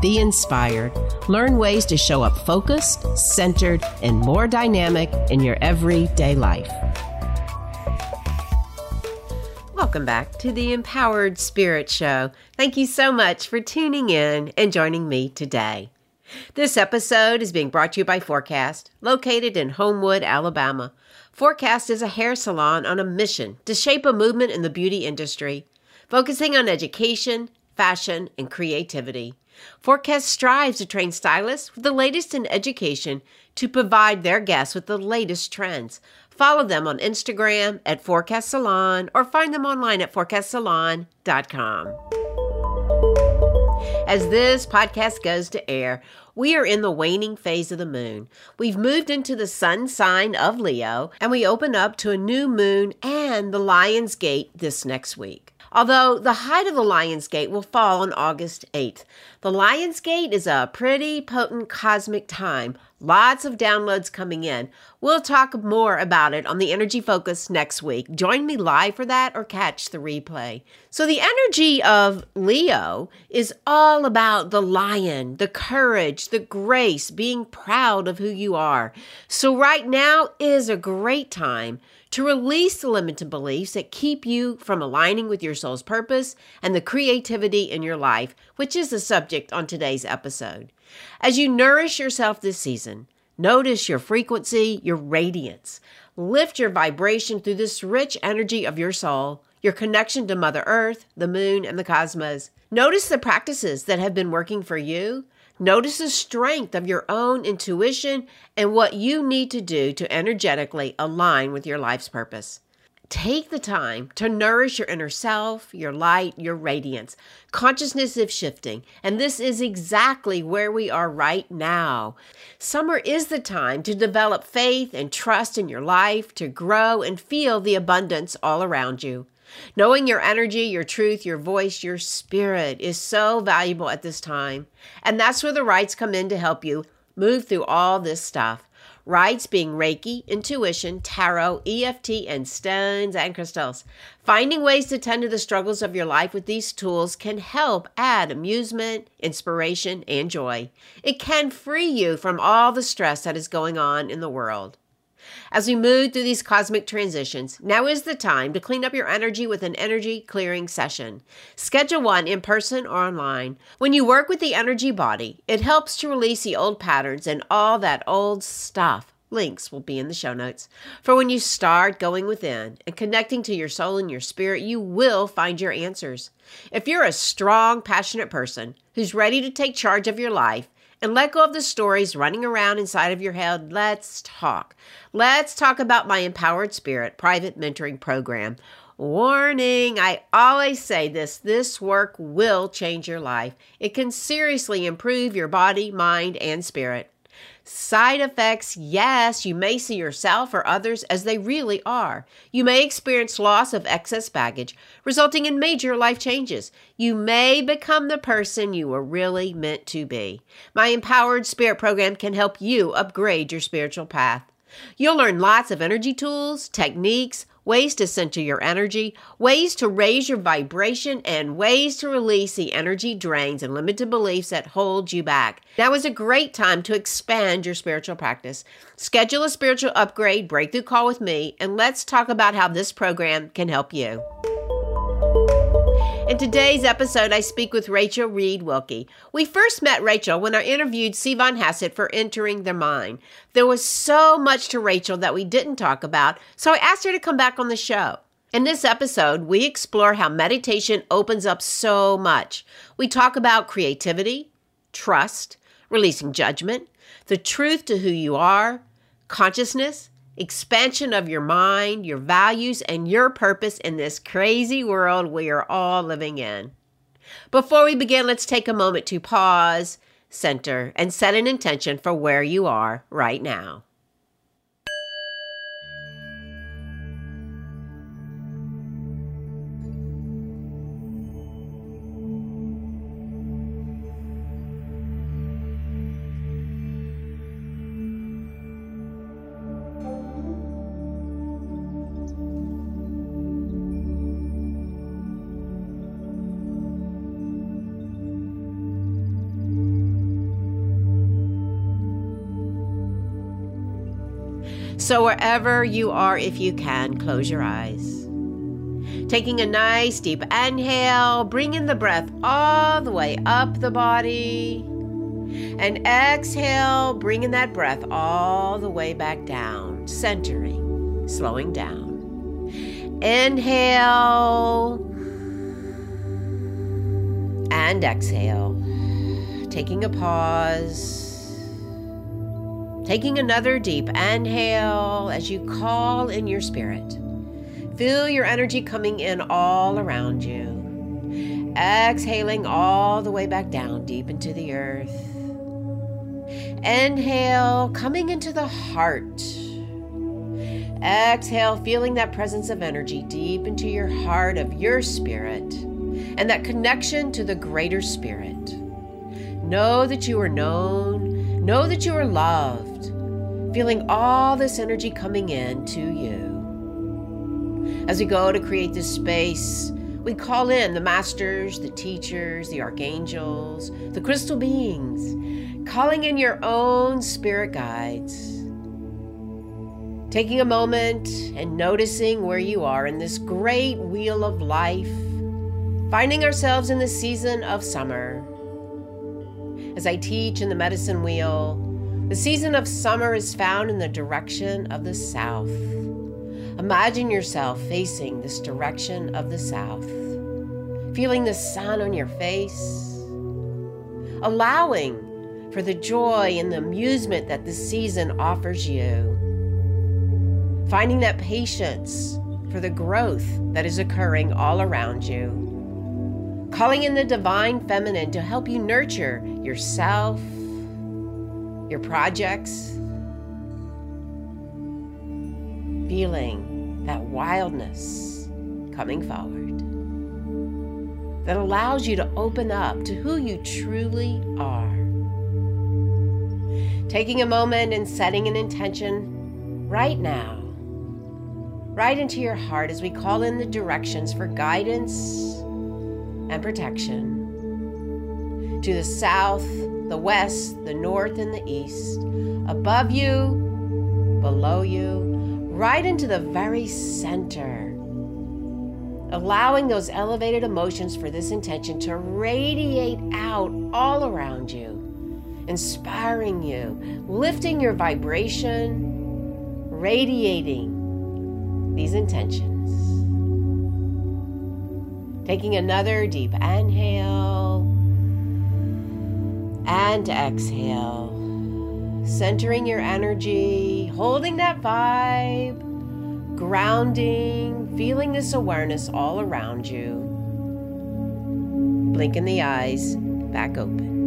be inspired, learn ways to show up focused, centered, and more dynamic in your everyday life. Welcome back to the Empowered Spirit Show. Thank you so much for tuning in and joining me today. This episode is being brought to you by Forecast, located in Homewood, Alabama. Forecast is a hair salon on a mission to shape a movement in the beauty industry, focusing on education, fashion, and creativity. Forecast strives to train stylists with the latest in education to provide their guests with the latest trends. Follow them on Instagram at Forecast Salon or find them online at forecastsalon.com. As this podcast goes to air, we are in the waning phase of the moon. We've moved into the sun sign of Leo, and we open up to a new moon and the Lion's Gate this next week although the height of the Lion's Gate will fall on August 8th. The Lion's Gate is a pretty potent cosmic time. Lots of downloads coming in. We'll talk more about it on the Energy Focus next week. Join me live for that or catch the replay. So, the energy of Leo is all about the lion, the courage, the grace, being proud of who you are. So, right now is a great time to release the limited beliefs that keep you from aligning with your soul's purpose and the creativity in your life, which is the subject on today's episode. As you nourish yourself this season, notice your frequency, your radiance. Lift your vibration through this rich energy of your soul, your connection to Mother Earth, the moon, and the cosmos. Notice the practices that have been working for you Notice the strength of your own intuition and what you need to do to energetically align with your life's purpose. Take the time to nourish your inner self, your light, your radiance. Consciousness is shifting, and this is exactly where we are right now. Summer is the time to develop faith and trust in your life, to grow and feel the abundance all around you. Knowing your energy, your truth, your voice, your spirit is so valuable at this time. And that's where the rites come in to help you move through all this stuff. Rites being Reiki, intuition, tarot, EFT, and stones and crystals. Finding ways to tend to the struggles of your life with these tools can help add amusement, inspiration, and joy. It can free you from all the stress that is going on in the world. As we move through these cosmic transitions, now is the time to clean up your energy with an energy clearing session. Schedule one in person or online. When you work with the energy body, it helps to release the old patterns and all that old stuff. Links will be in the show notes. For when you start going within and connecting to your soul and your spirit, you will find your answers. If you're a strong, passionate person who's ready to take charge of your life, and let go of the stories running around inside of your head. Let's talk. Let's talk about my Empowered Spirit private mentoring program. Warning, I always say this this work will change your life. It can seriously improve your body, mind, and spirit. Side effects, yes, you may see yourself or others as they really are. You may experience loss of excess baggage, resulting in major life changes. You may become the person you were really meant to be. My Empowered Spirit program can help you upgrade your spiritual path. You'll learn lots of energy tools, techniques, ways to center your energy, ways to raise your vibration, and ways to release the energy drains and limited beliefs that hold you back. Now is a great time to expand your spiritual practice. Schedule a spiritual upgrade breakthrough call with me, and let's talk about how this program can help you. In today's episode, I speak with Rachael Reid Wilkie. We first met Rachael when I interviewed Sivan Hassett for Entering the Mind. There was so much to Rachael that we didn't talk about, so I asked her to come back on the show. In this episode, we explore how meditation opens up so much. We talk about creativity, trust, releasing judgment, the truth to who you are, consciousness, expansion of your mind, your values, and your purpose in this crazy world we are all living in. Before we begin, let's take a moment to pause, center, and set an intention for where you are right now. So, wherever you are, if you can, close your eyes. Taking a nice deep inhale, bringing the breath all the way up the body. And exhale, bringing that breath all the way back down, centering, slowing down. Inhale and exhale. Taking a pause. Taking another deep inhale as you call in your spirit. Feel your energy coming in all around you. Exhaling all the way back down deep into the earth. Inhale, coming into the heart. Exhale, feeling that presence of energy deep into your heart of your spirit and that connection to the greater spirit. Know that you are known, know that you are loved, feeling all this energy coming in to you. As we go to create this space, we call in the masters, the teachers, the archangels, the crystal beings, calling in your own spirit guides Taking a moment and noticing where you are in this great wheel of life, finding ourselves in the season of summer. As I teach in the medicine wheel, the season of summer is found in the direction of the south. Imagine yourself facing this direction of the south, feeling the sun on your face, allowing for the joy and the amusement that the season offers you finding that patience for the growth that is occurring all around you, calling in the divine feminine to help you nurture yourself, your projects, feeling that wildness coming forward that allows you to open up to who you truly are. Taking a moment and setting an intention right now right into your heart as we call in the directions for guidance and protection. To the south, the west, the north, and the east, above you, below you, right into the very center. Allowing those elevated emotions for this intention to radiate out all around you, inspiring you, lifting your vibration, radiating these intentions. Taking another deep inhale and exhale. Centering your energy, holding that vibe, grounding, feeling this awareness all around you. Blinking the eyes back open.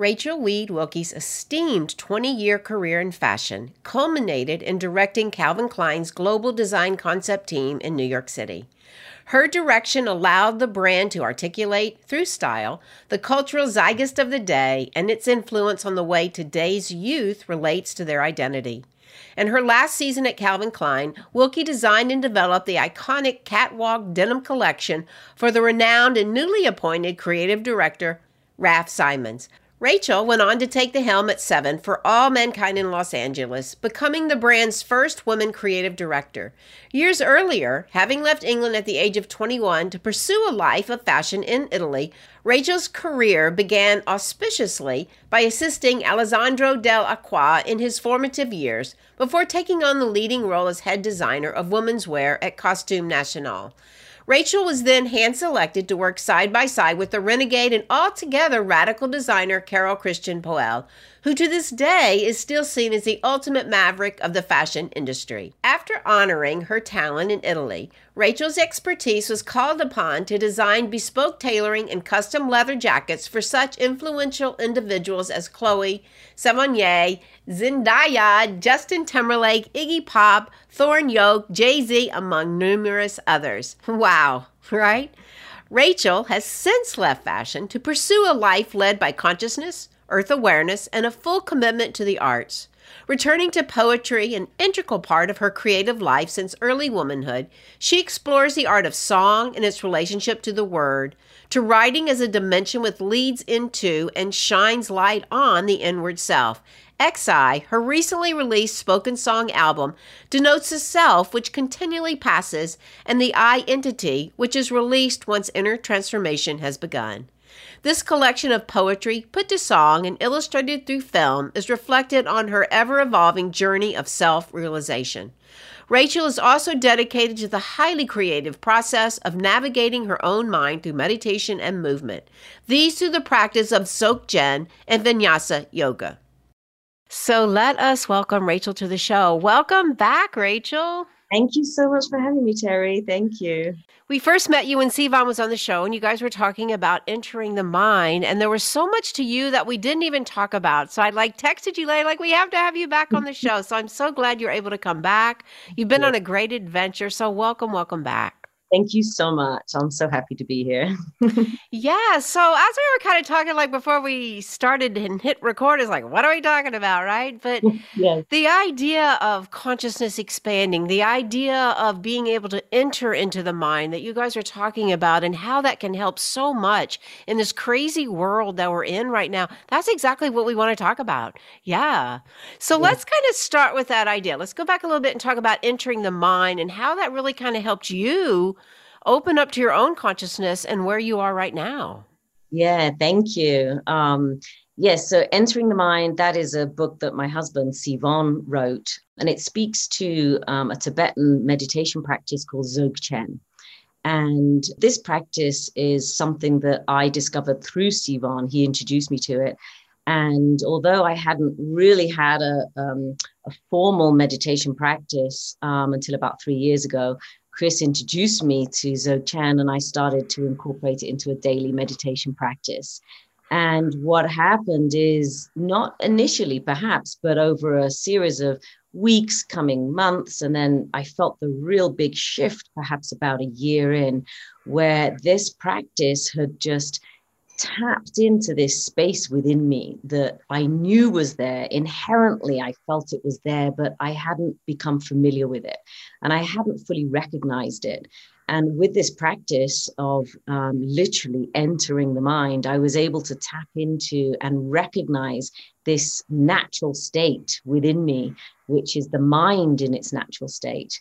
Rachael Reid Wilkie's esteemed 20 year career in fashion culminated in directing Calvin Klein's global design concept team in New York City. Her direction allowed the brand to articulate, through style, the cultural zeitgeist of the day and its influence on the way today's youth relates to their identity. In her last season at Calvin Klein, Wilkie designed and developed the iconic catwalk denim collection for the renowned and newly appointed creative director, Raf Simons, Rachael went on to take the helm at Seven for All Mankind in Los Angeles, becoming the brand's first woman creative director. Years earlier, having left England at the age of 21 to pursue a life of fashion in Italy, Rachael's career began auspiciously by assisting Alessandro Dell'Acqua in his formative years before taking on the leading role as head designer of women's wear at Costume National. Rachael was then hand selected to work side by side with the renegade and altogether radical designer Carol Christian Poell, who to this day is still seen as the ultimate maverick of the fashion industry. After honoring her talent in Italy, Rachael's expertise was called upon to design bespoke tailoring and custom leather jackets for such influential individuals as Chloe Sevigny, Zendaya, Justin Timberlake, Iggy Pop, Thom Yorke, Jay Z, among numerous others. Wow, right? Rachel has since left fashion to pursue a life led by consciousness, earth awareness, and a full commitment to the arts. Returning to poetry, an integral part of her creative life since early womanhood, she explores the art of song and its relationship to the word, to writing as a dimension which leads into and shines light on the inward self, XI, her recently released spoken song album, denotes the self which continually passes and the I entity which is released once inner transformation has begun. This collection of poetry, put to song and illustrated through film, is reflected on her ever evolving journey of self realization. Rachael is also dedicated to the highly creative process of navigating her own mind through meditation and movement, these through the practice of Dzogchen and Vinyasa Yoga. So let us welcome Rachael to the show. Welcome back, Rachael. Thank you so much for having me, Terry. Thank you. We first met you when Sivan was on the show, and you guys were talking about entering the mind, and there was so much to you that we didn't even talk about. So I like texted you later, like we have to have you back on the show. So I'm so glad you're able to come back. You've been yeah. on a great adventure. So welcome, welcome back. Thank you so much. I'm so happy to be here. yeah. So as we were kind of talking like before we started and hit record is like, what are we talking about? Right. But yes. the idea of consciousness expanding, the idea of being able to enter into the mind that you guys are talking about and how that can help so much in this crazy world that we're in right now. That's exactly what we want to talk about. Yeah. So yeah. let's kind of start with that idea. Let's go back a little bit and talk about entering the mind and how that really kind of helped you open up to your own consciousness and where you are right now. Yeah, thank you. Um, yes, so Entering the Mind, that is a book that my husband, Sivan, wrote, and it speaks to um, a Tibetan meditation practice called Dzogchen. And this practice is something that I discovered through Sivan. He introduced me to it. And although I hadn't really had a, um, a formal meditation practice um, until about three years ago, Chris introduced me to Dzogchen and I started to incorporate it into a daily meditation practice. And what happened is not initially, perhaps, but over a series of weeks, coming months. And then I felt the real big shift, perhaps about a year in, where this practice had just tapped into this space within me that I knew was there. Inherently, I felt it was there, but I hadn't become familiar with it and I hadn't fully recognized it. And with this practice of um, literally entering the mind, I was able to tap into and recognize this natural state within me, which is the mind in its natural state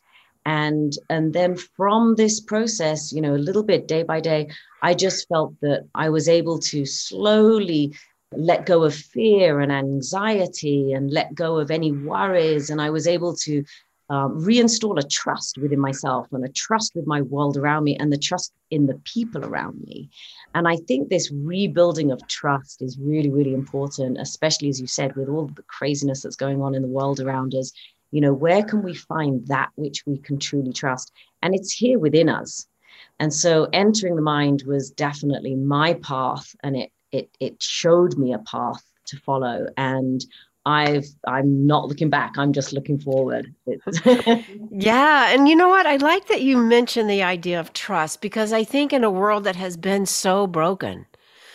and and then from this process you know a little bit day by day i just felt that i was able to slowly let go of fear and anxiety and let go of any worries. And i was able to um, reinstall a trust within myself and a trust with my world around me and the trust in the people around me. And i think this rebuilding of trust is really really important especially as you said with all the craziness that's going on in the world around us you know where can we find that which we can truly trust and it's here within us and so entering the mind was definitely my path and it it it showed me a path to follow and I've I'm not looking back. I'm just looking forward. yeah, and you know what? I like that you mentioned the idea of trust because I think in a world that has been so broken,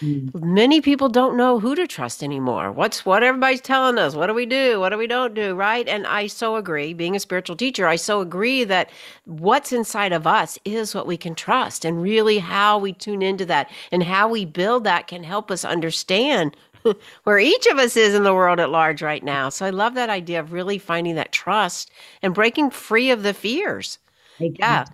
Mm. Many people don't know who to trust anymore. What's what everybody's telling us? What do we do? What do we don't do? Right? And I so agree. Being a spiritual teacher, I so agree that what's inside of us is what we can trust, and really how we tune into that and how we build that can help us understand where each of us is in the world at large right now. So I love that idea of really finding that trust and breaking free of the fears. Yeah.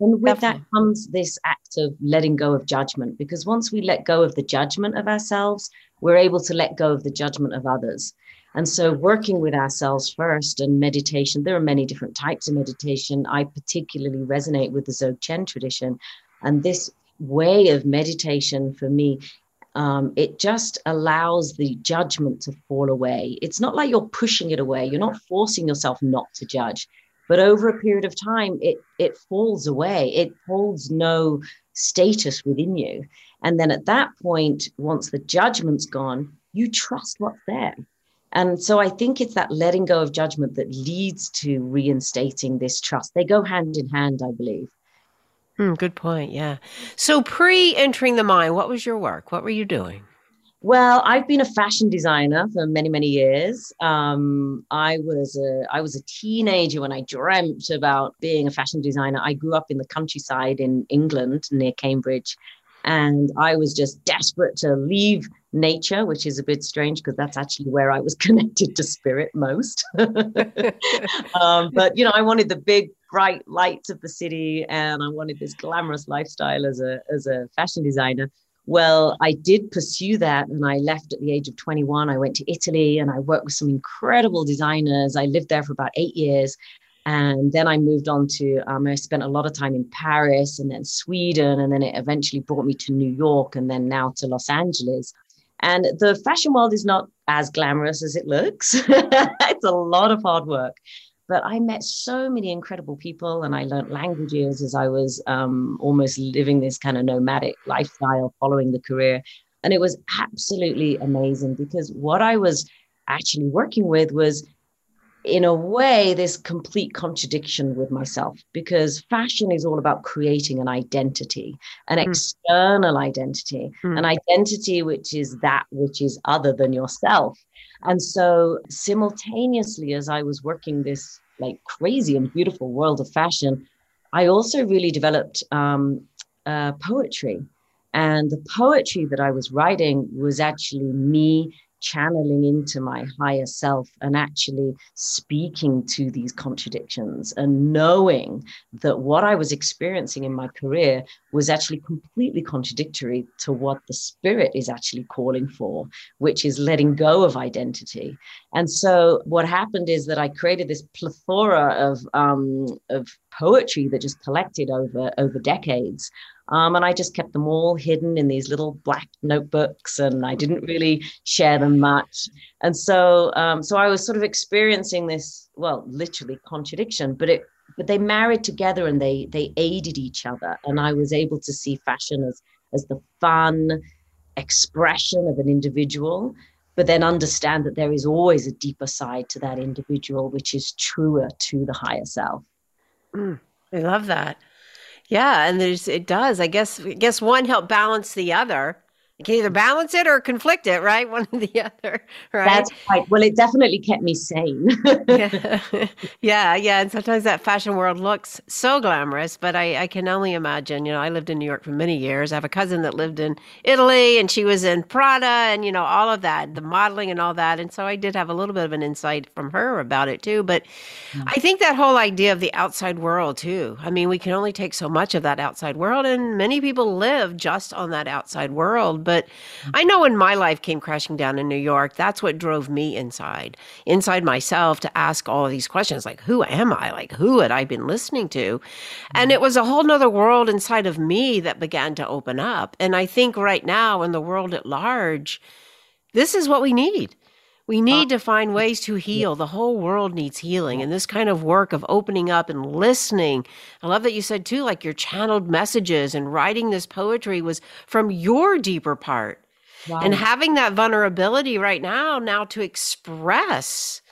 And with Definitely. that comes this act of letting go of judgment, because once we let go of the judgment of ourselves, we're able to let go of the judgment of others. And so, working with ourselves first and meditation, there are many different types of meditation. I particularly resonate with the Dzogchen tradition. And this way of meditation for me um, it just allows the judgment to fall away. It's not like you're pushing it away. You're not forcing yourself not to judge. But over a period of time, it it falls away. It holds no status within you. And then at that point, once the judgment's gone, you trust what's there. And so I think it's that letting go of judgment that leads to reinstating this trust. They go hand in hand, I believe. Hmm, good point. Yeah. So pre entering the mind, what was your work? What were you doing? Well, I've been a fashion designer for many, many years. Um, I was a I was a teenager when I dreamt about being a fashion designer. I grew up in the countryside in England near Cambridge, and I was just desperate to leave nature, which is a bit strange because that's actually where I was connected to spirit most. um, but you know, I wanted the big bright lights of the city, and I wanted this glamorous lifestyle as a as a fashion designer. Well, I did pursue that, and I left at the age of 21. I went to Italy, and I worked with some incredible designers. I lived there for about eight years, and then I moved on to, um, I spent a lot of time in Paris and then Sweden. And then it eventually brought me to New York and then now to Los Angeles. And the fashion world is not as glamorous as it looks. it's a lot of hard work. But I met so many incredible people and I learned languages as I was um, almost living this kind of nomadic lifestyle following the career. And it was absolutely amazing because what I was actually working with was in a way, this complete contradiction with myself because fashion is all about creating an identity, an mm. external identity, mm. an identity which is that which is other than yourself. And so, simultaneously, as I was working this like crazy and beautiful world of fashion, I also really developed um, uh, poetry. And the poetry that I was writing was actually me channeling into my higher self and actually speaking to these contradictions and knowing that what I was experiencing in my career was actually completely contradictory to what the spirit is actually calling for, which is letting go of identity. And so what happened is that I created this plethora of, um, of poetry that just collected over, over decades. Um, and I just kept them all hidden in these little black notebooks, and I didn't really share them much. And so, um, so I was sort of experiencing this, well, literally contradiction, but it, but they married together and they they aided each other. And I was able to see fashion as as the fun expression of an individual, but then understand that there is always a deeper side to that individual, which is truer to the higher self. Mm, I love that. Yeah, and there's it does. I guess I guess one help balance the other. You can either balance it or conflict it, right? One or the other, right? That's right. Well, it definitely kept me sane. yeah. yeah, yeah. And sometimes that fashion world looks so glamorous, but I, I can only imagine. You know, I lived in New York for many years. I have a cousin that lived in Italy, and she was in Prada, and you know all of that, the modeling and all that. And so I did have a little bit of an insight from her about it too. But mm-hmm. I think that whole idea of the outside world too. I mean, we can only take so much of that outside world, and many people live just on that outside world. But I know when my life came crashing down in New York, that's what drove me inside, inside myself to ask all of these questions like, who am I? Like, who had I been listening to? And it was a whole nother world inside of me that began to open up. And I think right now in the world at large, this is what we need. We need uh, to find ways to heal. The whole world needs healing. And this kind of work of opening up and listening. I love that you said too, like your channeled messages and writing this poetry was from your deeper part. Wow. And having that vulnerability right now, now to express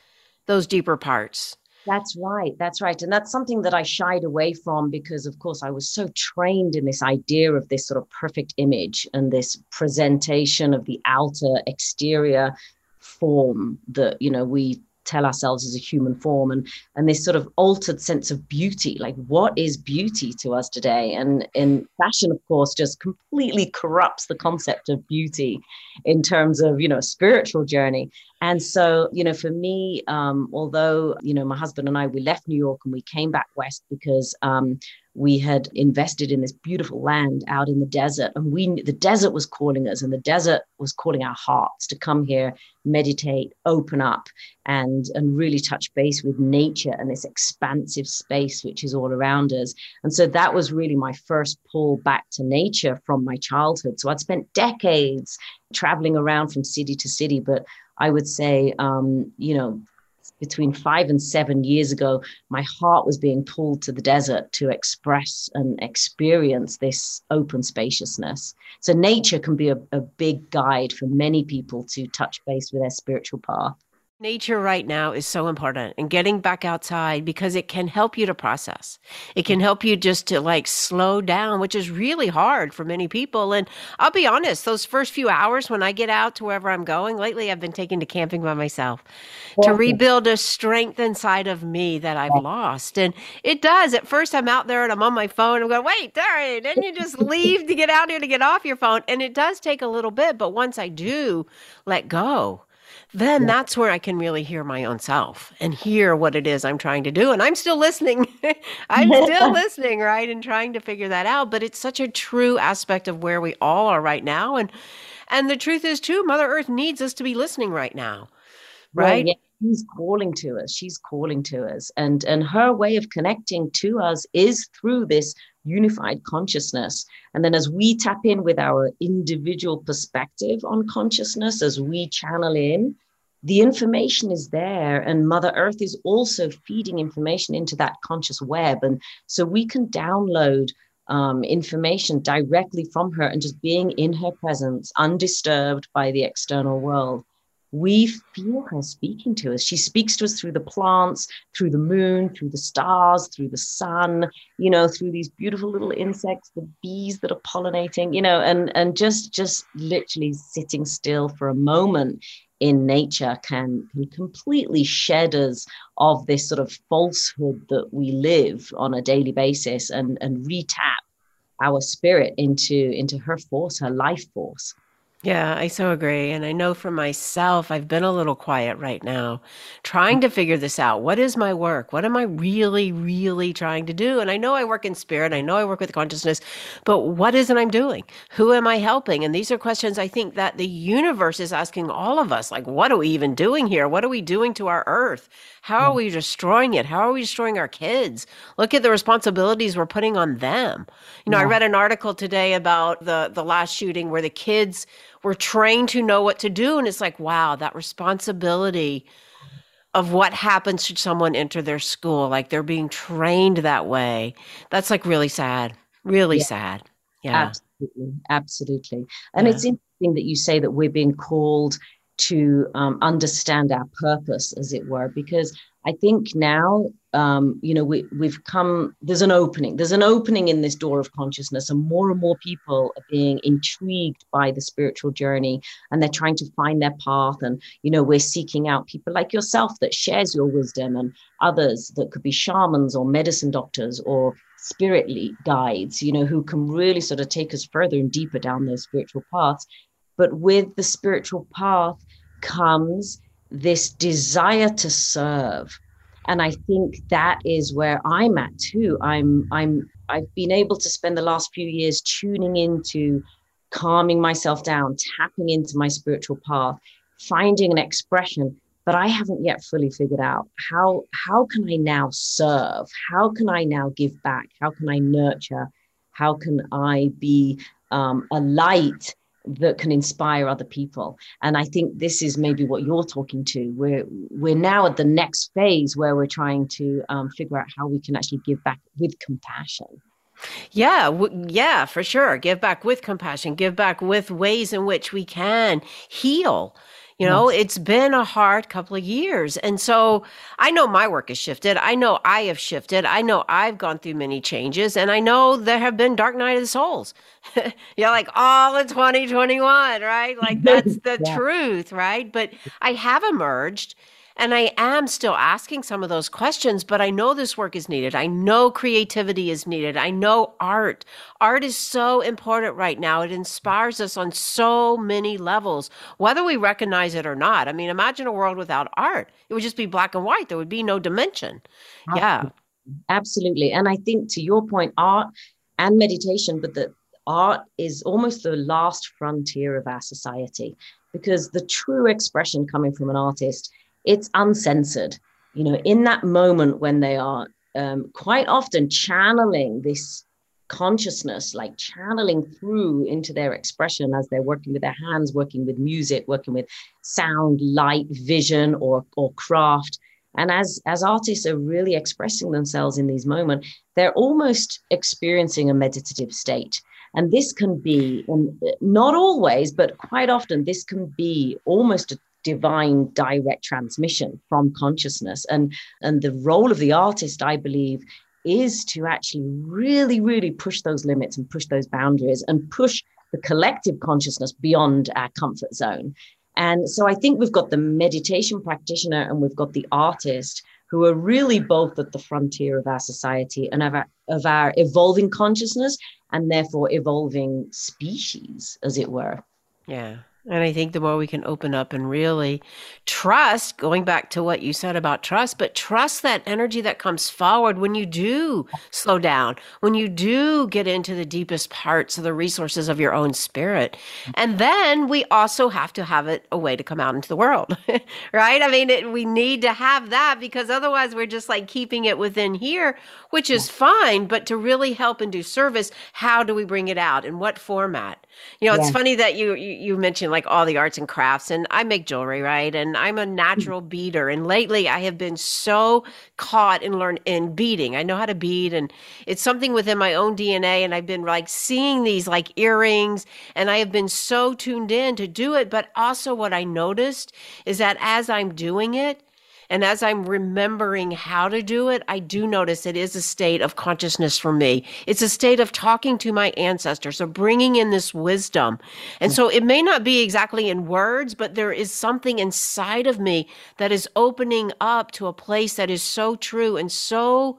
those deeper parts. That's right. That's right. And that's something that I shied away from because, of course, I was so trained in this idea of this sort of perfect image and this presentation of the outer exterior form that you know we tell ourselves as a human form and and this sort of altered sense of beauty like what is beauty to us today? And in fashion of course just completely corrupts the concept of beauty in terms of you know spiritual journey And so, you know, for me, um, although, you know, my husband and I, we left New York and we came back west because um, we had invested in this beautiful land out in the desert. And we, the desert was calling us and the desert was calling our hearts to come here, meditate, open up and, and really touch base with nature and this expansive space, which is all around us. And so that was really my first pull back to nature from my childhood. So I'd spent decades traveling around from city to city, but I would say, um, you know, between five and seven years ago, my heart was being pulled to the desert to express and experience this open spaciousness. So, nature can be a, a big guide for many people to touch base with their spiritual path. Nature right now is so important and getting back outside because it can help you to process. It can help you just to like slow down, which is really hard for many people. And I'll be honest, those first few hours when I get out to wherever I'm going, lately I've been taking to camping by myself to rebuild a strength inside of me that I've lost. And it does. At first, I'm out there and I'm on my phone. I'm going, wait, Darren, didn't you just leave to get out here to get off your phone? And it does take a little bit. But once I do let go, then yeah. that's where I can really hear my own self and hear what it is I'm trying to do. And I'm still listening. I'm still listening, right? And trying to figure that out. But it's such a true aspect of where we all are right now. And and the truth is too, Mother Earth needs us to be listening right now. Right? Well, yeah she's calling to us. She's calling to us. And and her way of connecting to us is through this unified consciousness. And then as we tap in with our individual perspective on consciousness as we channel in the information is there and mother earth is also feeding information into that conscious web. And so we can download um, information directly from her and just being in her presence undisturbed by the external world we feel her speaking to us. She speaks to us through the plants, through the moon, through the stars, through the sun, you know, through these beautiful little insects, the bees that are pollinating, you know, and and just just literally sitting still for a moment in nature can, can completely shed us of this sort of falsehood that we live on a daily basis and and retap our spirit into into her force, her life force. Yeah, I so agree. And I know for myself, I've been a little quiet right now, trying to figure this out. What is my work? What am I really, really trying to do? And I know I work in spirit, I know I work with consciousness, but what is it I'm doing? Who am I helping? And these are questions I think that the universe is asking all of us like, what are we even doing here? What are we doing to our earth? How are we destroying it? How are we destroying our kids? Look at the responsibilities we're putting on them. You know, yeah. I read an article today about the the last shooting where the kids were trained to know what to do and it's like, wow, that responsibility of what happens should someone enter their school like they're being trained that way. That's like really sad. Really yeah. sad. Yeah. Absolutely. Absolutely. And yeah. it's interesting that you say that we're being called to um, understand our purpose, as it were, because I think now, um, you know, we, we've come, there's an opening, there's an opening in this door of consciousness, and more and more people are being intrigued by the spiritual journey and they're trying to find their path. And, you know, we're seeking out people like yourself that shares your wisdom and others that could be shamans or medicine doctors or spirit guides, you know, who can really sort of take us further and deeper down those spiritual paths. But with the spiritual path comes this desire to serve. And I think that is where I'm at too. I'm I'm I've been able to spend the last few years tuning into calming myself down, tapping into my spiritual path, finding an expression but I haven't yet fully figured out how how can I now serve? How can I now give back? How can I nurture? How can I be um, a light that can inspire other people. And i think this is maybe what you're talking to. We're we're now at the next phase where we're trying to um, figure out how we can actually give back with compassion. Yeah, w- yeah, for sure. Give back with compassion, give back with ways in which we can heal you know, yes. it's been a hard couple of years. And so I know my work has shifted. I know I have shifted. I know I've gone through many changes. And I know there have been dark night of the souls. yeah, like all in 2021, right? Like that's the yeah. truth, right? But I have emerged And I am still asking some of those questions, but I know this work is needed. I know creativity is needed. I know art. Art is so important right now. It inspires us on so many levels, whether we recognize it or not. I mean, imagine a world without art. It would just be black and white. There would be no dimension. Yeah. Absolutely. And I think to your point, art and meditation, but that art is almost the last frontier of our society because the true expression coming from an artist it's uncensored. You know in that moment when they are um, quite often channeling this consciousness like channeling through into their expression as they're working with their hands working with music working with sound light vision or or craft. And as as artists are really expressing themselves in these moments they're almost experiencing a meditative state. And this can be, not always, but quite often, this can be almost a divine direct transmission from consciousness. And, and the role of the artist, I believe, is to actually really, really push those limits and push those boundaries and push the collective consciousness beyond our comfort zone. And so I think we've got the meditation practitioner and we've got the artist who are really both at the frontier of our society and of our, of our evolving consciousness and therefore evolving species, as it were. Yeah. And I think the more we can open up and really trust, going back to what you said about trust, but trust that energy that comes forward when you do slow down, when you do get into the deepest parts of the resources of your own spirit. Mm. And then we also have to have it a way to come out into the world, right? I mean, it, we need to have that because otherwise we're just like keeping it within here, which mm. is fine. But to really help and do service, how do we bring it out? In what format? You know, it's funny that you, you, you mentioned like all the arts and crafts, and I make jewelry, right? And I'm a mm. natural beader, and lately I have been so caught in learn in beading. I know how to bead, and it's something within my own DNA. And I've been like seeing these like earrings, and I have been so tuned in to do it. But also, what I noticed is that as I'm doing it, and as I'm remembering how to do it, I do notice it is a state of consciousness for me. It's a state of talking to my ancestors, of bringing in this wisdom. And so it may not be exactly in words, but there is something inside of me that is opening up to a place that is so true and so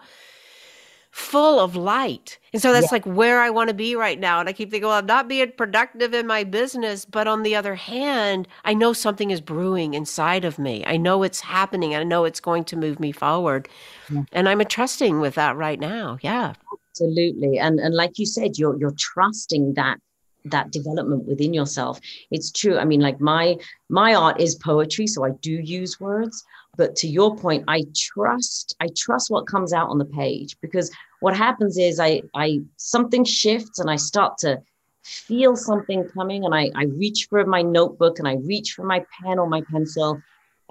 full of light. And so that's yeah. like where I want to be right now. And I keep thinking, well, I'm not being productive in my business. But on the other hand, I know something is brewing inside of me. I know it's happening. I know it's going to move me forward. Yeah. And I'm trusting with that right now. Yeah. Absolutely. And and like you said, you're you're trusting that that development within yourself it's true i mean like my my art is poetry so i do use words but to your point i trust i trust what comes out on the page because what happens is i i something shifts and i start to feel something coming and i i reach for my notebook and i reach for my pen or my pencil.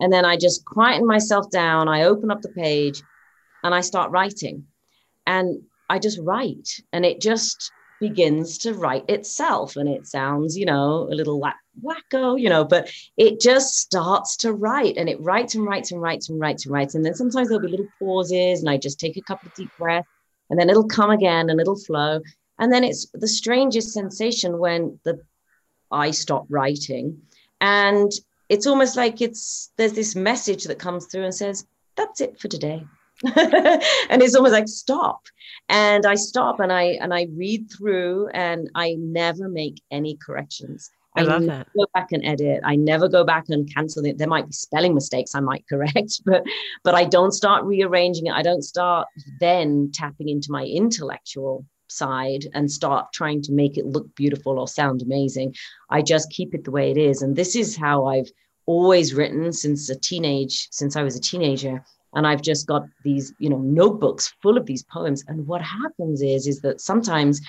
And then i just quieten myself down i open up the page and i start writing. And i just write and it just begins to write itself. And it sounds you know a little wacko you know but it just starts to write and it writes and writes and writes and writes and writes and then sometimes there'll be little pauses and i just take a couple of deep breaths and then it'll come again and it'll flow and then it's the strangest sensation when the i stop writing and it's almost like it's there's this message that comes through and says that's it for today. And it's almost like stop. And i stop and i and i read through and i never make any corrections I, I love that. Go back and edit. I never go back and cancel it. There might be spelling mistakes I might correct, but but I don't start rearranging it. I don't start then tapping into my intellectual side and start trying to make it look beautiful or sound amazing. I just keep it the way it is. And this is how I've always written since a teenage, since I was a teenager and i've just got these you know notebooks full of these poems and what happens is is that sometimes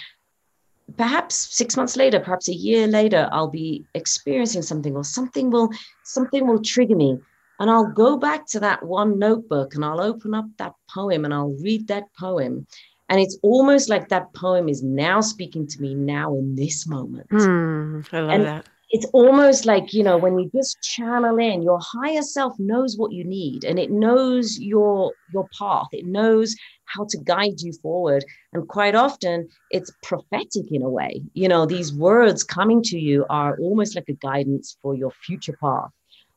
perhaps six months later perhaps a year later i'll be experiencing something or something will something will trigger me. And i'll go back to that one notebook and i'll open up that poem and i'll read that poem. And it's almost like that poem is now speaking to me now in this moment. Mm, i love and, that it's almost like you know when you just channel in your higher self knows what you need and it knows your your path. It knows how to guide you forward. And quite often it's prophetic in a way. You know these words coming to you are almost like a guidance for your future path.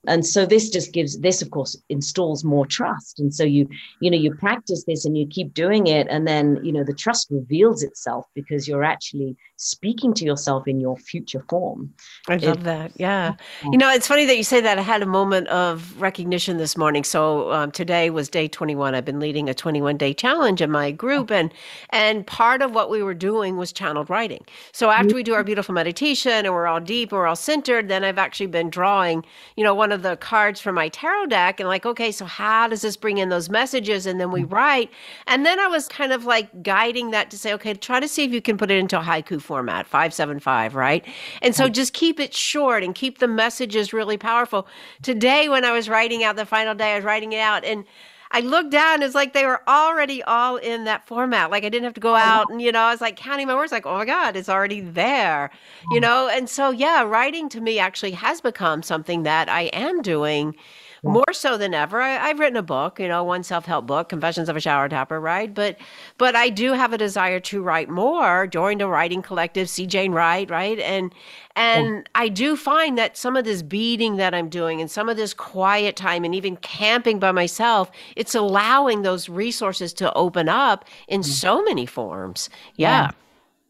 And so this just gives this of course installs more trust. And so you you know you practice this and you keep doing it. And then you know the trust reveals itself because you're actually speaking to yourself in your future form. I love it, that. Yeah. You know it's funny that you say that. I had a moment of recognition this morning. So um, today was day 21 i've been leading a 21 day challenge in my group and and part of what we were doing was channeled writing. So after we do our beautiful meditation and we're all deep we're all centered then i've actually been drawing you know one of the cards from my tarot deck and like, okay, so how does this bring in those messages? And then we mm. write. And then I was kind of like guiding that to say, okay, try to see if you can put it into a haiku format, 575, right? And so mm-hmm. just keep it short and keep the messages really powerful. Today, when I was writing out the final day, I was writing it out and I looked down, it's like they were already all in that format. Like I didn't have to go out and, you know, I was like counting my words, like, oh my God, it's already there, you mm. know? And so, yeah, writing to me actually has become something that I am doing more so than ever. I, have written a book, you know, one self-help book, Confessions of a Shower Tapper, right? But but I do have a desire to write more, join a writing collective, see Jane Write, right? And and I do find that some of this beading that I'm doing and some of this quiet time and even camping by myself, it's allowing those resources to open up in mm. so many forms. yeah. yeah.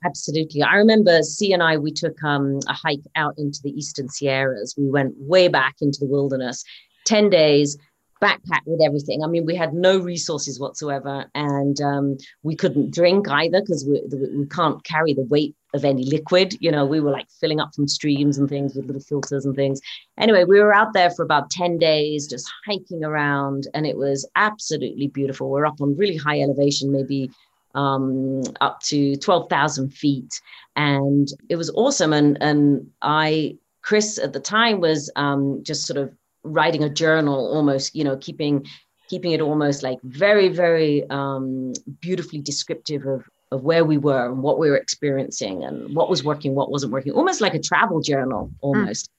Absolutely. I remember C and I, we took um, a hike out into the Eastern Sierras. We went way back into the wilderness 10 days, backpack with everything. I mean, we had no resources whatsoever, and um, we couldn't drink either because we, we can't carry the weight of any liquid. You know, we were like filling up from streams and things with little filters and things. Anyway, we were out there for about 10 days, just hiking around, and it was absolutely beautiful. We're up on really high elevation, maybe um, up to 12,000 feet. And it was awesome. And, and I, Chris at the time was um, just sort of writing a journal almost you know keeping keeping it almost like very very um, beautifully descriptive of of where we were and what we were experiencing and what was working what wasn't working almost like a travel journal hmm. almost mm.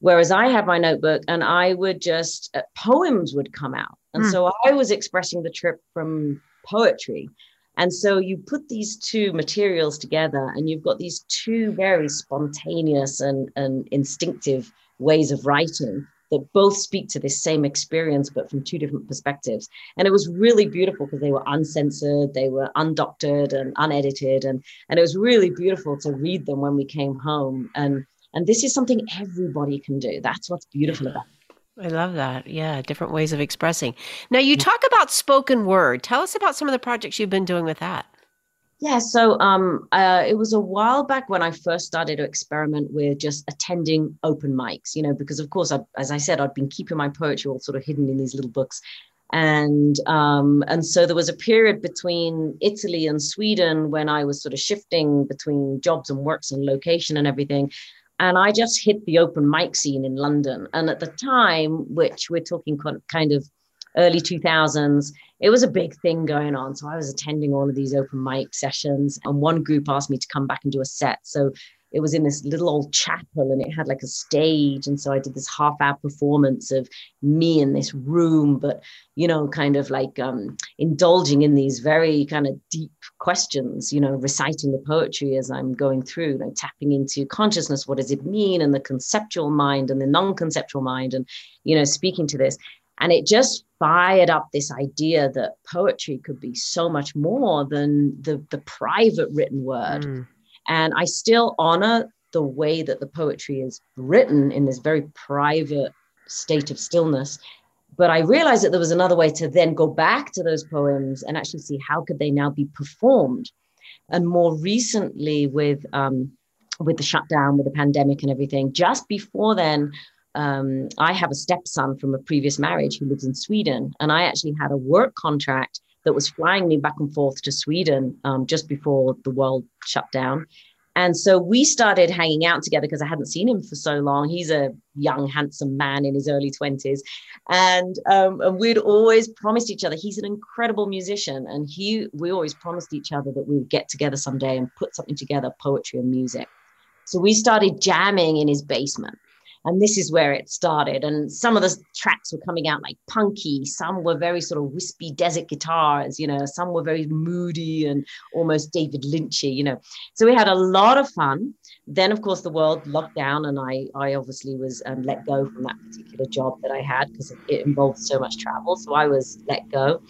whereas i had my notebook and i would just uh, poems would come out and mm. so i was expressing the trip from poetry and so you put these two materials together and you've got these two very spontaneous and, and instinctive ways of writing that both speak to this same experience, but from two different perspectives. And it was really beautiful because they were uncensored, they were undoctored and unedited. And, and it was really beautiful to read them when we came home. And, and this is something everybody can do. That's what's beautiful about it. I love that. Yeah, different ways of expressing. Now, you talk about spoken word. Tell us about some of the projects you've been doing with that. Yeah, so um, uh, it was a while back when I first started to experiment with just attending open mics, you know, because of course, I, as I said, I'd been keeping my poetry all sort of hidden in these little books. And um, and so there was a period between Italy and Sweden when I was sort of shifting between jobs and works and location and everything. And I just hit the open mic scene in London. And at the time, which we're talking kind of early 2000s, it was a big thing going on. So I was attending all of these open mic sessions, and one group asked me to come back and do a set. So it was in this little old chapel and it had like a stage. And so I did this half hour performance of me in this room, but, you know, kind of like um, indulging in these very kind of deep questions, you know, reciting the poetry as I'm going through, like tapping into consciousness. What does it mean? And the conceptual mind and the non conceptual mind, and, you know, speaking to this. And it just fired up this idea that poetry could be so much more than the, the private written word. Mm. And I still honor the way that the poetry is written in this very private state of stillness. But I realized that there was another way to then go back to those poems and actually see how could they now be performed. And more recently, with um, with the shutdown, with the pandemic and everything, just before then, um, I have a stepson from a previous marriage who lives in Sweden, and I actually had a work contract that was flying me back and forth to Sweden um, just before the world shut down. And so we started hanging out together because I hadn't seen him for so long. He's a young, handsome man in his early 20s. And, um, and we'd always promised each other, he's an incredible musician. And he, we always promised each other that we would get together someday and put something together, poetry and music. So we started jamming in his basement and this is where it started. And some of the tracks were coming out like punky, some were very sort of wispy desert guitars, you know, some were very moody and almost David Lynchy, you know. So we had a lot of fun. Then, of course, the world locked down, and I, I obviously was um, let go from that particular job that I had because it involved so much travel. So I was let go.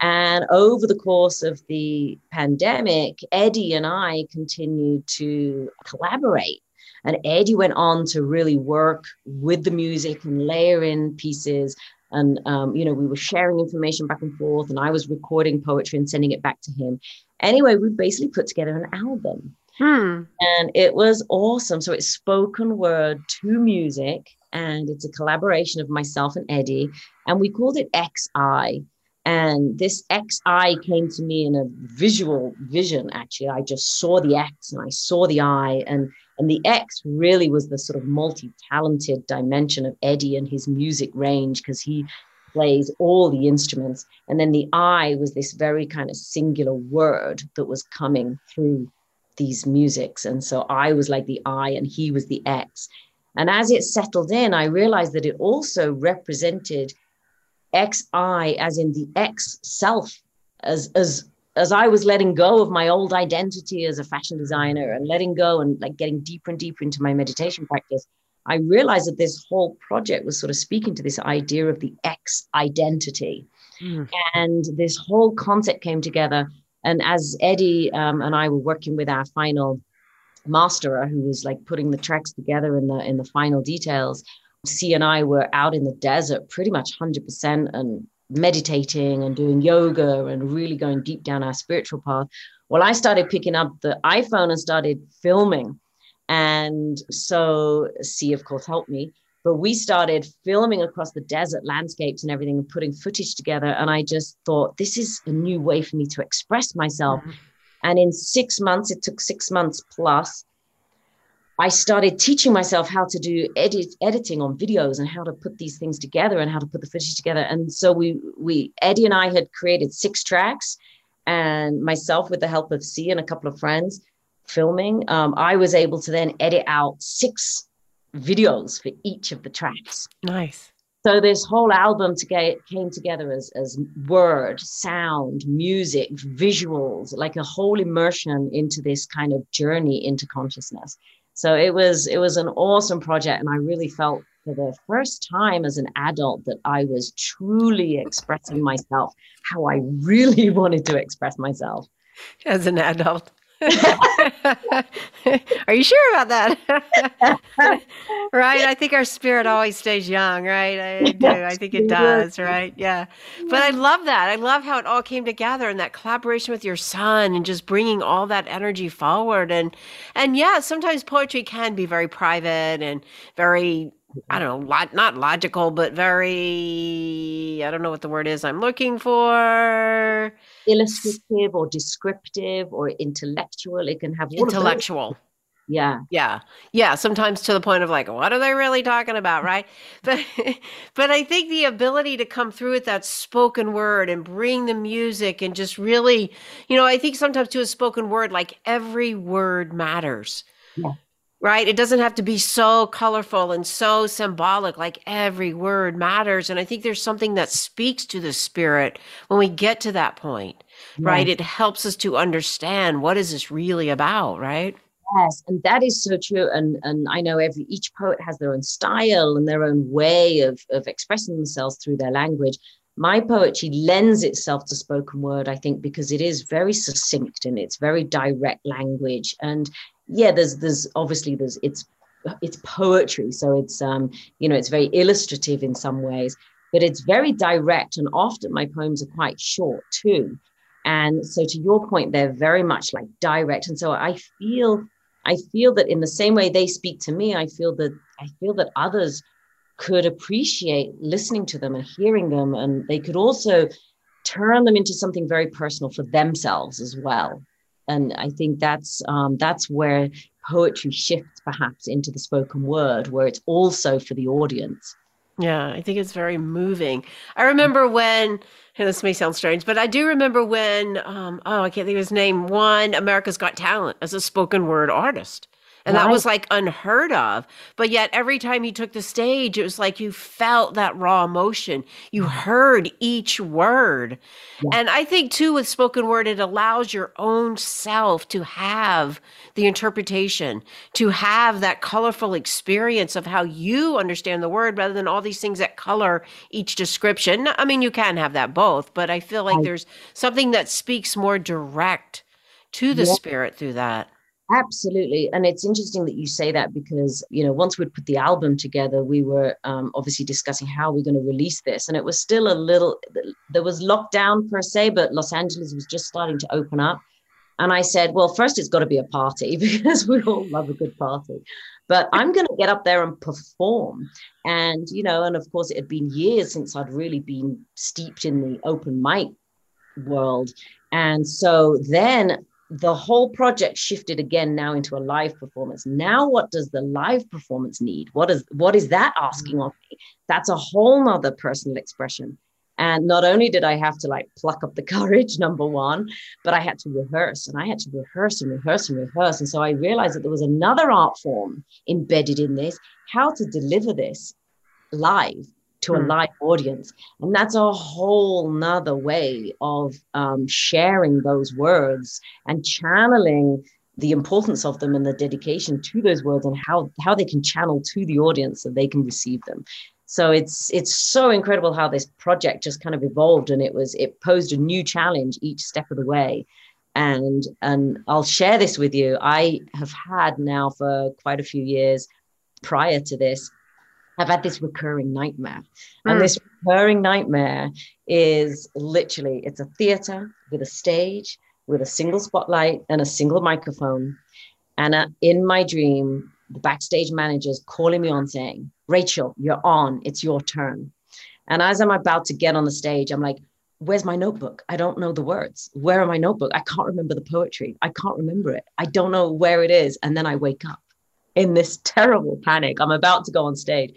And over the course of the pandemic, Eddie and I continued to collaborate and Eddie went on to really work with the music and layer in pieces. And, um, you know, we were sharing information back and forth, and I was recording poetry and sending it back to him. Anyway, we basically put together an album. Hmm. And it was awesome. So it's spoken word to music, and it's a collaboration of myself and Eddie. And we called it XI. And this XI came to me in a visual vision, actually. I just saw the X and I saw the I. And and the X really was the sort of multi talented dimension of Eddie and his music range because he plays all the instruments. And then the I was this very kind of singular word that was coming through these musics. And so I was like the I and he was the X. And as it settled in, I realized that it also represented XI as in the X self as, as as I was letting go of my old identity as a fashion designer and letting go and like getting deeper and deeper into my meditation practice, I realized that this whole project was sort of speaking to this idea of the X identity. Mm. And this whole concept came together. And as Eddie um, and I were working with our final masterer, who was like putting the tracks together in the in the final details, C and I were out in the desert pretty much 100% and meditating and doing yoga and really going deep down our spiritual path. Well, I started picking up the iPhone and started filming. And so C, of course, helped me. But we started filming across the desert landscapes and everything and putting footage together. And I just thought, this is a new way for me to express myself. Mm-hmm. And in six months, it took six months plus, I started teaching myself how to do edit, editing on videos and how to put these things together and how to put the footage together. And so we, we Eddie and I had created six tracks, and myself with the help of C and a couple of friends filming, um, I was able to then edit out six videos for each of the tracks. Nice. So this whole album to get, came together as, as word, sound, music, visuals, like a whole immersion into this kind of journey into consciousness. So it was it was an awesome project, and I really felt for the first time as an adult that I was truly expressing myself how I really wanted to express myself. As an adult. Are you sure about that? right? I think our spirit always stays young, right? I do. I think it does, right? Yeah. But I love that. I love how it all came together and that collaboration with your son and just bringing all that energy forward and and yeah, sometimes poetry can be very private and very I don't know, lo- not logical, but very, I don't know what the word is I'm looking for. Illustrative or descriptive or intellectual. It can have intellectual. Yeah. Yeah. Yeah. Sometimes to the point of like, what are they really talking about? Right. but, but I think the ability to come through with that spoken word and bring the music and just really, you know, I think sometimes to a spoken word, like every word matters. Yeah right? It doesn't have to be so colorful and so symbolic, like every word matters. And I think there's something that speaks to the spirit when we get to that point, right? It helps us to understand what is this really about, right? Yes, and that is so true. And and I know every each poet has their own style and their own way of of expressing themselves through their language. My poetry lends itself to spoken word, I think, because it is very succinct and it's very direct language. And yeah, there's there's obviously there's it's it's poetry, so it's um you know it's very illustrative in some ways, but it's very direct, and often my poems are quite short too. And so to your point, they're very much like direct, and so I feel I feel that in the same way they speak to me, I feel that I feel that others could appreciate listening to them and hearing them, and they could also turn them into something very personal for themselves as well and I think that's um, that's where poetry shifts perhaps into the spoken word, where it's also for the audience. Yeah, I think it's very moving. I remember when, and this may sound strange, but I do remember when, um, oh, I can't think of his name, won America's Got Talent as a spoken word artist. And right. that was like unheard of. But yet, every time he took the stage, it was like you felt that raw emotion. You heard each word. Yeah. And I think, too, with spoken word, it allows your own self to have the interpretation, to have that colorful experience of how you understand the word rather than all these things that color each description. I mean, you can have that both, but I feel like there's something that speaks more direct to the yeah. spirit through that. Absolutely. And it's interesting that you say that because, you know, once we'd put the album together, we were um, obviously discussing how we're going to release this. And it was still a little, there was lockdown per se, but Los Angeles was just starting to open up. And I said, well, first it's got to be a party because we all love a good party. But I'm going to get up there and perform. And, you know, and of course, it had been years since I'd really been steeped in the open mic world. And so then the whole project shifted again now into a live performance. Now, what does the live performance need? What is what is that asking of me? That's a whole nother personal expression. And not only did I have to like pluck up the courage, number one, but I had to rehearse and I had to rehearse and rehearse and rehearse. And so I realized that there was another art form embedded in this, how to deliver this live to a hmm. live audience. And that's a whole nother way of um, sharing those words and channeling the importance of them and the dedication to those words and how, how they can channel to the audience so they can receive them. So it's it's so incredible how this project just kind of evolved and it was it posed a new challenge each step of the way. And and I'll share this with you. I have had now for quite a few years prior to this I've had this recurring nightmare. And hmm. this recurring nightmare is literally it's a theater with a stage, with a single spotlight and a single microphone. And uh, in my dream, the backstage manager's calling me on saying, Rachael, you're on, it's your turn. And as I'm about to get on the stage, I'm like, Where's my notebook? I don't know the words. Where are my notebook? I can't remember the poetry. I can't remember it. I don't know where it is. And then I wake up in this terrible panic. I'm about to go on stage.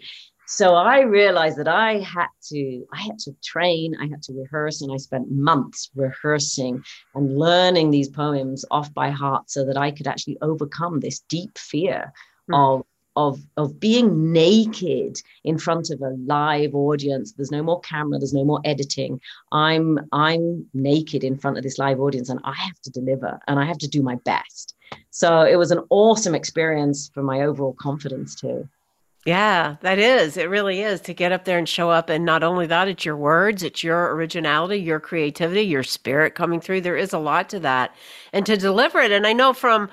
So I realized that I had to, I had to train, I had to rehearse, and I spent months rehearsing and learning these poems off by heart so that I could actually overcome this deep fear mm. of of of being naked in front of a live audience there's no more camera there's no more editing i'm i'm naked in front of this live audience and i have to deliver and i have to do my best so it was an awesome experience for my overall confidence too. Yeah, that is. It really is to get up there and show up. And not only that, it's your words, it's your originality, your creativity, your spirit coming through. There is a lot to that. And to deliver it. And I know from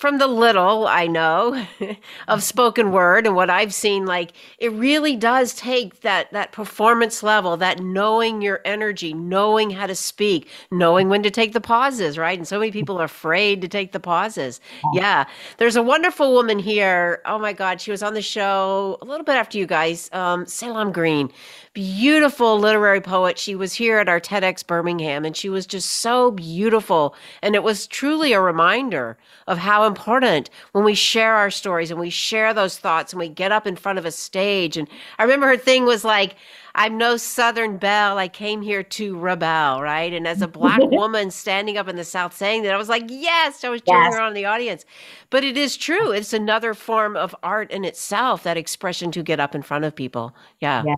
from the little I know of spoken word and what I've seen, like it really does take that that performance level, that knowing your energy, knowing how to speak, knowing when to take the pauses, right? And so many people are afraid to take the pauses. Yeah. There's a wonderful woman here. Oh my God. She was on the show a little bit after you guys, um, Salaam Green beautiful literary poet. She was here at our TEDx Birmingham and she was just so beautiful. And it was truly a reminder of how important when we share our stories and we share those thoughts and we get up in front of a stage. And I remember her thing was like, I'm no Southern belle. I came here to rebel, right? And as a black woman standing up in the South saying that, I was like, yes, I was cheering yes. her on in the audience. But it is true. It's another form of art in itself, that expression to get up in front of people. Yeah. yeah.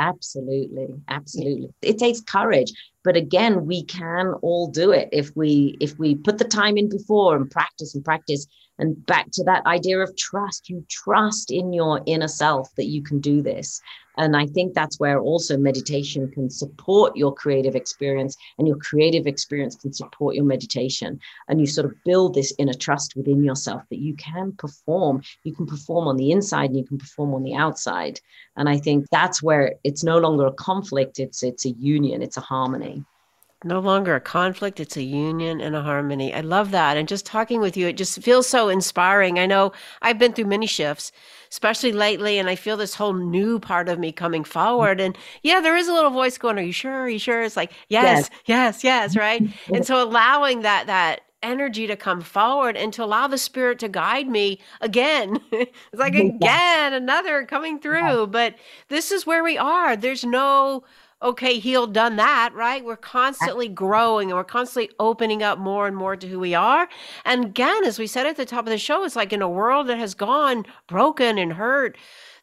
Absolutely, absolutely. It takes courage, but again, we can all do it if we if we put the time in before and practice and practice and back to that idea of trust. You trust in your inner self that you can do this. And I think that's where also meditation can support your creative experience, and your creative experience can support your meditation. And you sort of build this inner trust within yourself that you can perform. You can perform on the inside and you can perform on the outside. And I think that's where it's no longer a conflict, it's it's a union, it's a harmony no longer a conflict it's a union and a harmony. I love that and just talking with you it just feels so inspiring. I know i've been through many shifts especially lately and i feel this whole new part of me coming forward and yeah there is a little voice going are you sure? Are you sure? It's like yes yes. yes, yes right? And so allowing that that energy to come forward and to allow the spirit to guide me again. It's like again another coming through but this is where we are. There's no okay, healed, done that, right? We're constantly growing and we're constantly opening up more and more to who we are. And again, as we said at the top of the show, it's like in a world that has gone broken and hurt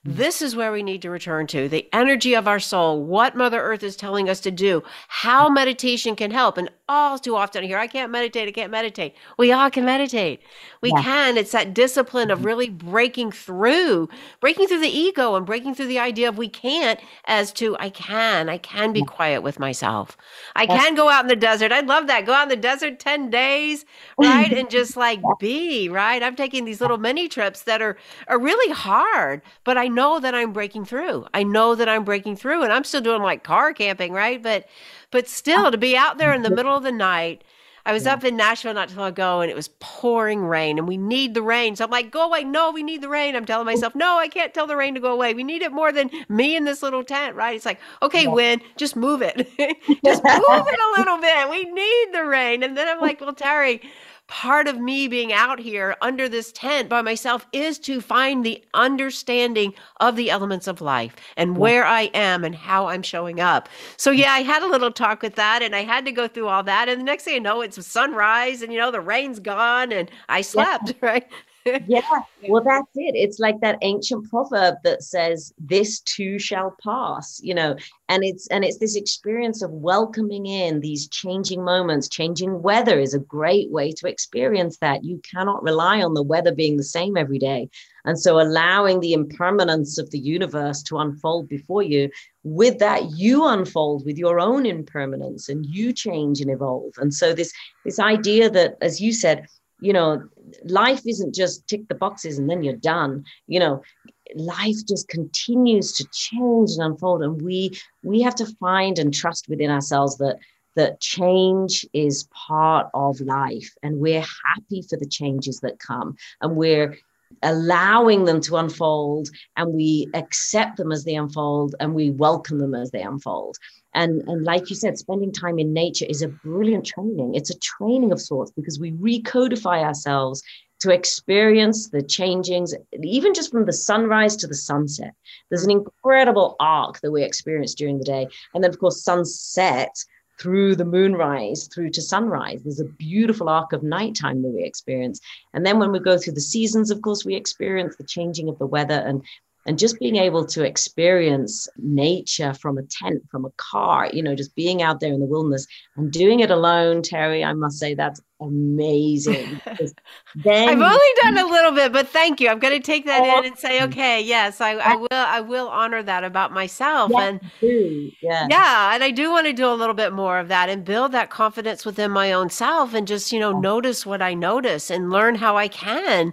mm. this is where we need to return to the energy of our soul, what Mother Earth is telling us to do, how mm. meditation can help. And all too often here. I can't meditate, I can't meditate. We all can meditate. We yeah. can. It's that discipline of mm-hmm. really breaking through, breaking through the ego and breaking through the idea of we can't as to I can, I can be quiet with myself. I can go out in the desert. I love that. Go out in the desert 10 days, right? and just like be, right? I'm taking these little mini trips that are are really hard, but I know that I'm breaking through. I know that I'm breaking through and I'm still doing like car camping, right? But but still to be out there in the middle of the night. I was up in Nashville not too long ago and it was pouring rain and we need the rain. So I'm like, go away. No, we need the rain. I'm telling myself, no, I can't tell the rain to go away. We need it more than me in this little tent, right? It's like, okay, yeah. wind, just move it. just move it a little bit. We need the rain. And then I'm like, well, Terry, part of me being out here under this tent by myself is to find the understanding of the elements of life and mm. where I am and how I'm showing up. So yeah, I had a little talk with that and I had to go through all that. And the next thing I know, it's sunrise and you know, the rain's gone and I slept, yeah. right? yeah, well, that's it. It's like that ancient proverb that says, "This too shall pass," you know, and it's and it's this experience of welcoming in these changing moments. Changing weather is a great way to experience that. You cannot rely on the weather being the same every day, and so allowing the impermanence of the universe to unfold before you. With that, you unfold with your own impermanence, and you change and evolve. And so this this idea that, as you said you know life isn't just tick the boxes and then you're done. You know life just continues to change and unfold and we we have to find and trust within ourselves that that change is part of life and we're happy for the changes that come and we're allowing them to unfold and we accept them as they unfold and we welcome them as they unfold and, and like you said, spending time in nature is a brilliant training. It's a training of sorts because we recodify ourselves to experience the changings, even just from the sunrise to the sunset. There's an incredible arc that we experience during the day. And then, of course, sunset through the moonrise through to sunrise. There's a beautiful arc of nighttime that we experience. And then when we go through the seasons, of course, we experience the changing of the weather and and just being able to experience nature from a tent from a car you know just being out there in the wilderness and doing it alone terry i must say that's amazing. Then i've only done a little bit but thank you. I'm going to take that in oh, and say okay yes i, I will i will honor that about myself. Yeah, and yeah yeah and i do want to do a little bit more of that and build that confidence within my own self and just you know oh. notice what i notice and learn how i can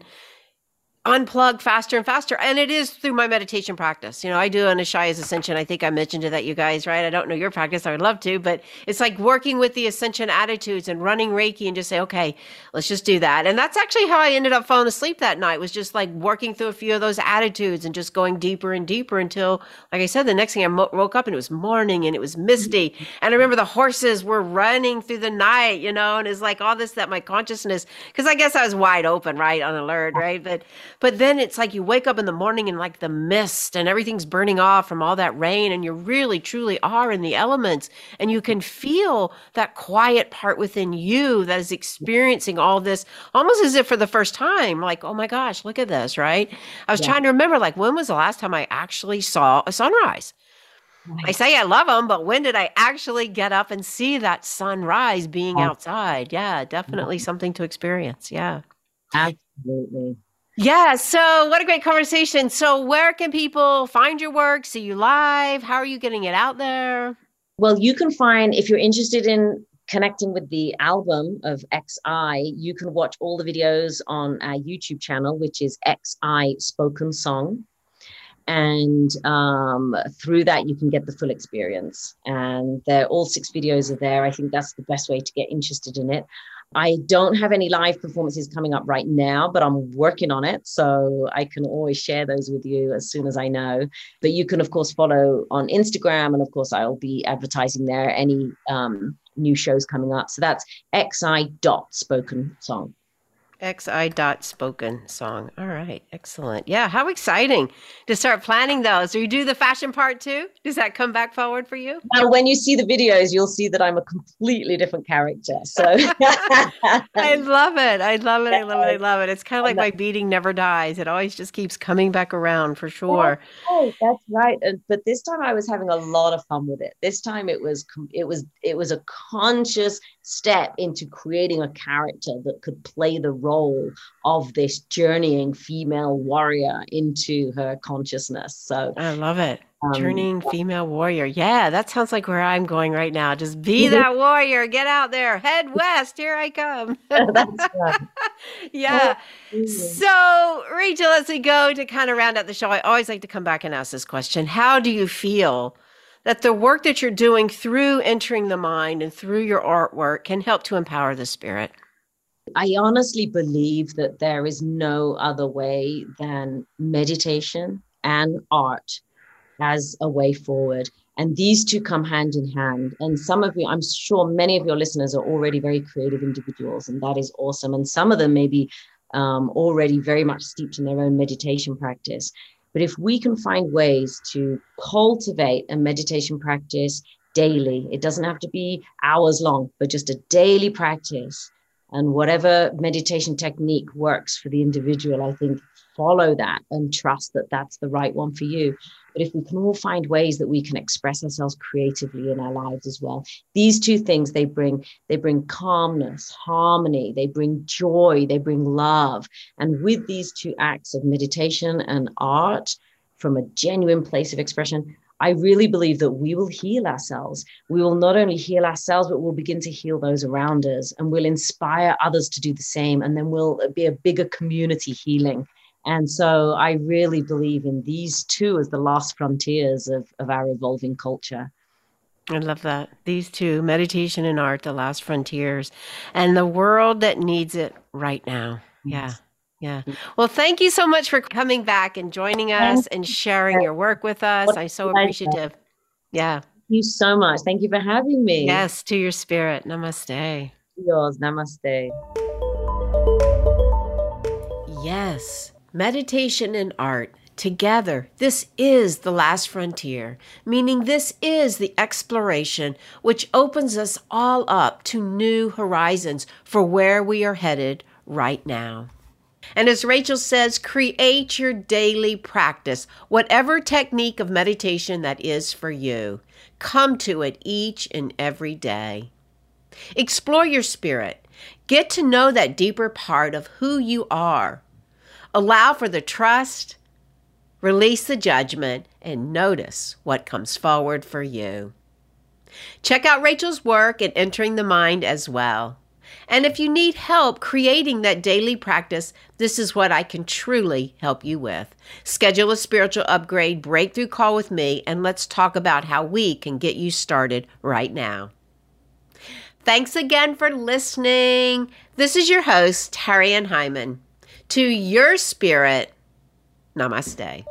unplug faster and faster. And it is through my meditation practice. You know, I do an Ishaya's Ascension. I think I mentioned it that you guys, right? I don't know your practice. I would love to, but it's like working with the Ascension attitudes and running Reiki and just say, okay, let's just do that. And that's actually how I ended up falling asleep that night was just like working through a few of those attitudes and just going deeper and deeper until, like I said, the next thing I mo- woke up and it was morning and it was misty. And I remember the horses were running through the night, you know, and it's like all this that my consciousness, because I guess I was wide open, right? On alert, right? But but then it's like you wake up in the morning and like the mist and everything's burning off from all that rain, and you really truly are in the elements. And you can feel that quiet part within you that is experiencing all this almost as if for the first time, like, oh my gosh, look at this, right? I was yeah. trying to remember, like, when was the last time I actually saw a sunrise? I say I love them, but when did I actually get up and see that sunrise being outside? Yeah, definitely something to experience. Yeah. Absolutely. Yeah. So, what a great conversation. So, where can people find your work, see you live? How are you getting it out there? Well, you can find, if you're interested in connecting with the album of XI, you can watch all the videos on our YouTube channel, which is XI Spoken Song. And um, through that, you can get the full experience. And all six videos are there. I think that's the best way to get interested in it. I don't have any live performances coming up right now, but I'm working on it. So I can always share those with you as soon as I know. But you can, of course, follow on Instagram. And of course, I'll be advertising there any um, new shows coming up. So that's xi dot spoken song. XI dot spoken song. All right, excellent. Yeah, how exciting to start planning those. Do you do the fashion part too? Does that come back forward for you? Now, when you see the videos, you'll see that I'm a completely different character. So I love it. I love it. I love it. I love it. It's kind of like my beating never dies. It always just keeps coming back around for sure. Oh, that's right. But this time I was having a lot of fun with it. This time it was it was it was a conscious step into creating a character that could play the role of this journeying female warrior into her consciousness. So I love it. Um, journeying female warrior. Yeah, that sounds like where I'm going right now. Just be that warrior. Get out there. Head west. Here I come. That's right. yeah. So, Rachael, as we go to kind of round out the show, I always like to come back and ask this question How do you feel that the work that you're doing through entering the mind and through your artwork can help to empower the spirit? I honestly believe that there is no other way than meditation and art as a way forward. And these two come hand in hand. And some of you, I'm sure many of your listeners are already very creative individuals, and that is awesome. And some of them may be um, already very much steeped in their own meditation practice. But if we can find ways to cultivate a meditation practice daily, it doesn't have to be hours long, but just a daily practice. And whatever meditation technique works for the individual, I think follow that and trust that that's the right one for you. But if we can all find ways that we can express ourselves creatively in our lives as well, these two things they bring they bring calmness, harmony, they bring joy, they bring love. And with these two acts of meditation and art from a genuine place of expression, I really believe that we will heal ourselves. We will not only heal ourselves, but we'll begin to heal those around us and we'll inspire others to do the same. And then we'll be a bigger community healing and so I really believe in these two as the last frontiers of, of our evolving culture. I love that. These two, meditation and art, the last frontiers, and the world that needs it right now. Yeah. Yeah. Mm. Well, thank you so much for coming back and joining us and sharing your work with us. I'm so appreciative. Yeah. Thank you so much. Thank you for having me. Yes, to your spirit. Namaste. Yours. Namaste. Yes. Meditation and art together. This is the last frontier, meaning this is the exploration which opens us all up to new horizons for where we are headed right now. And as Rachael says, create your daily practice, whatever technique of meditation that is for you. Come to it each and every day. Explore your spirit. Get to know that deeper part of who you are Allow for the trust, release the judgment, and notice what comes forward for you. Check out Rachael's work in entering the mind as well. And if you need help creating that daily practice, this is what I can truly help you with. Schedule a spiritual upgrade breakthrough call with me, and let's talk about how we can get you started right now. Thanks again for listening. This is your host, Terry Ann Heiman. To your spirit, namaste.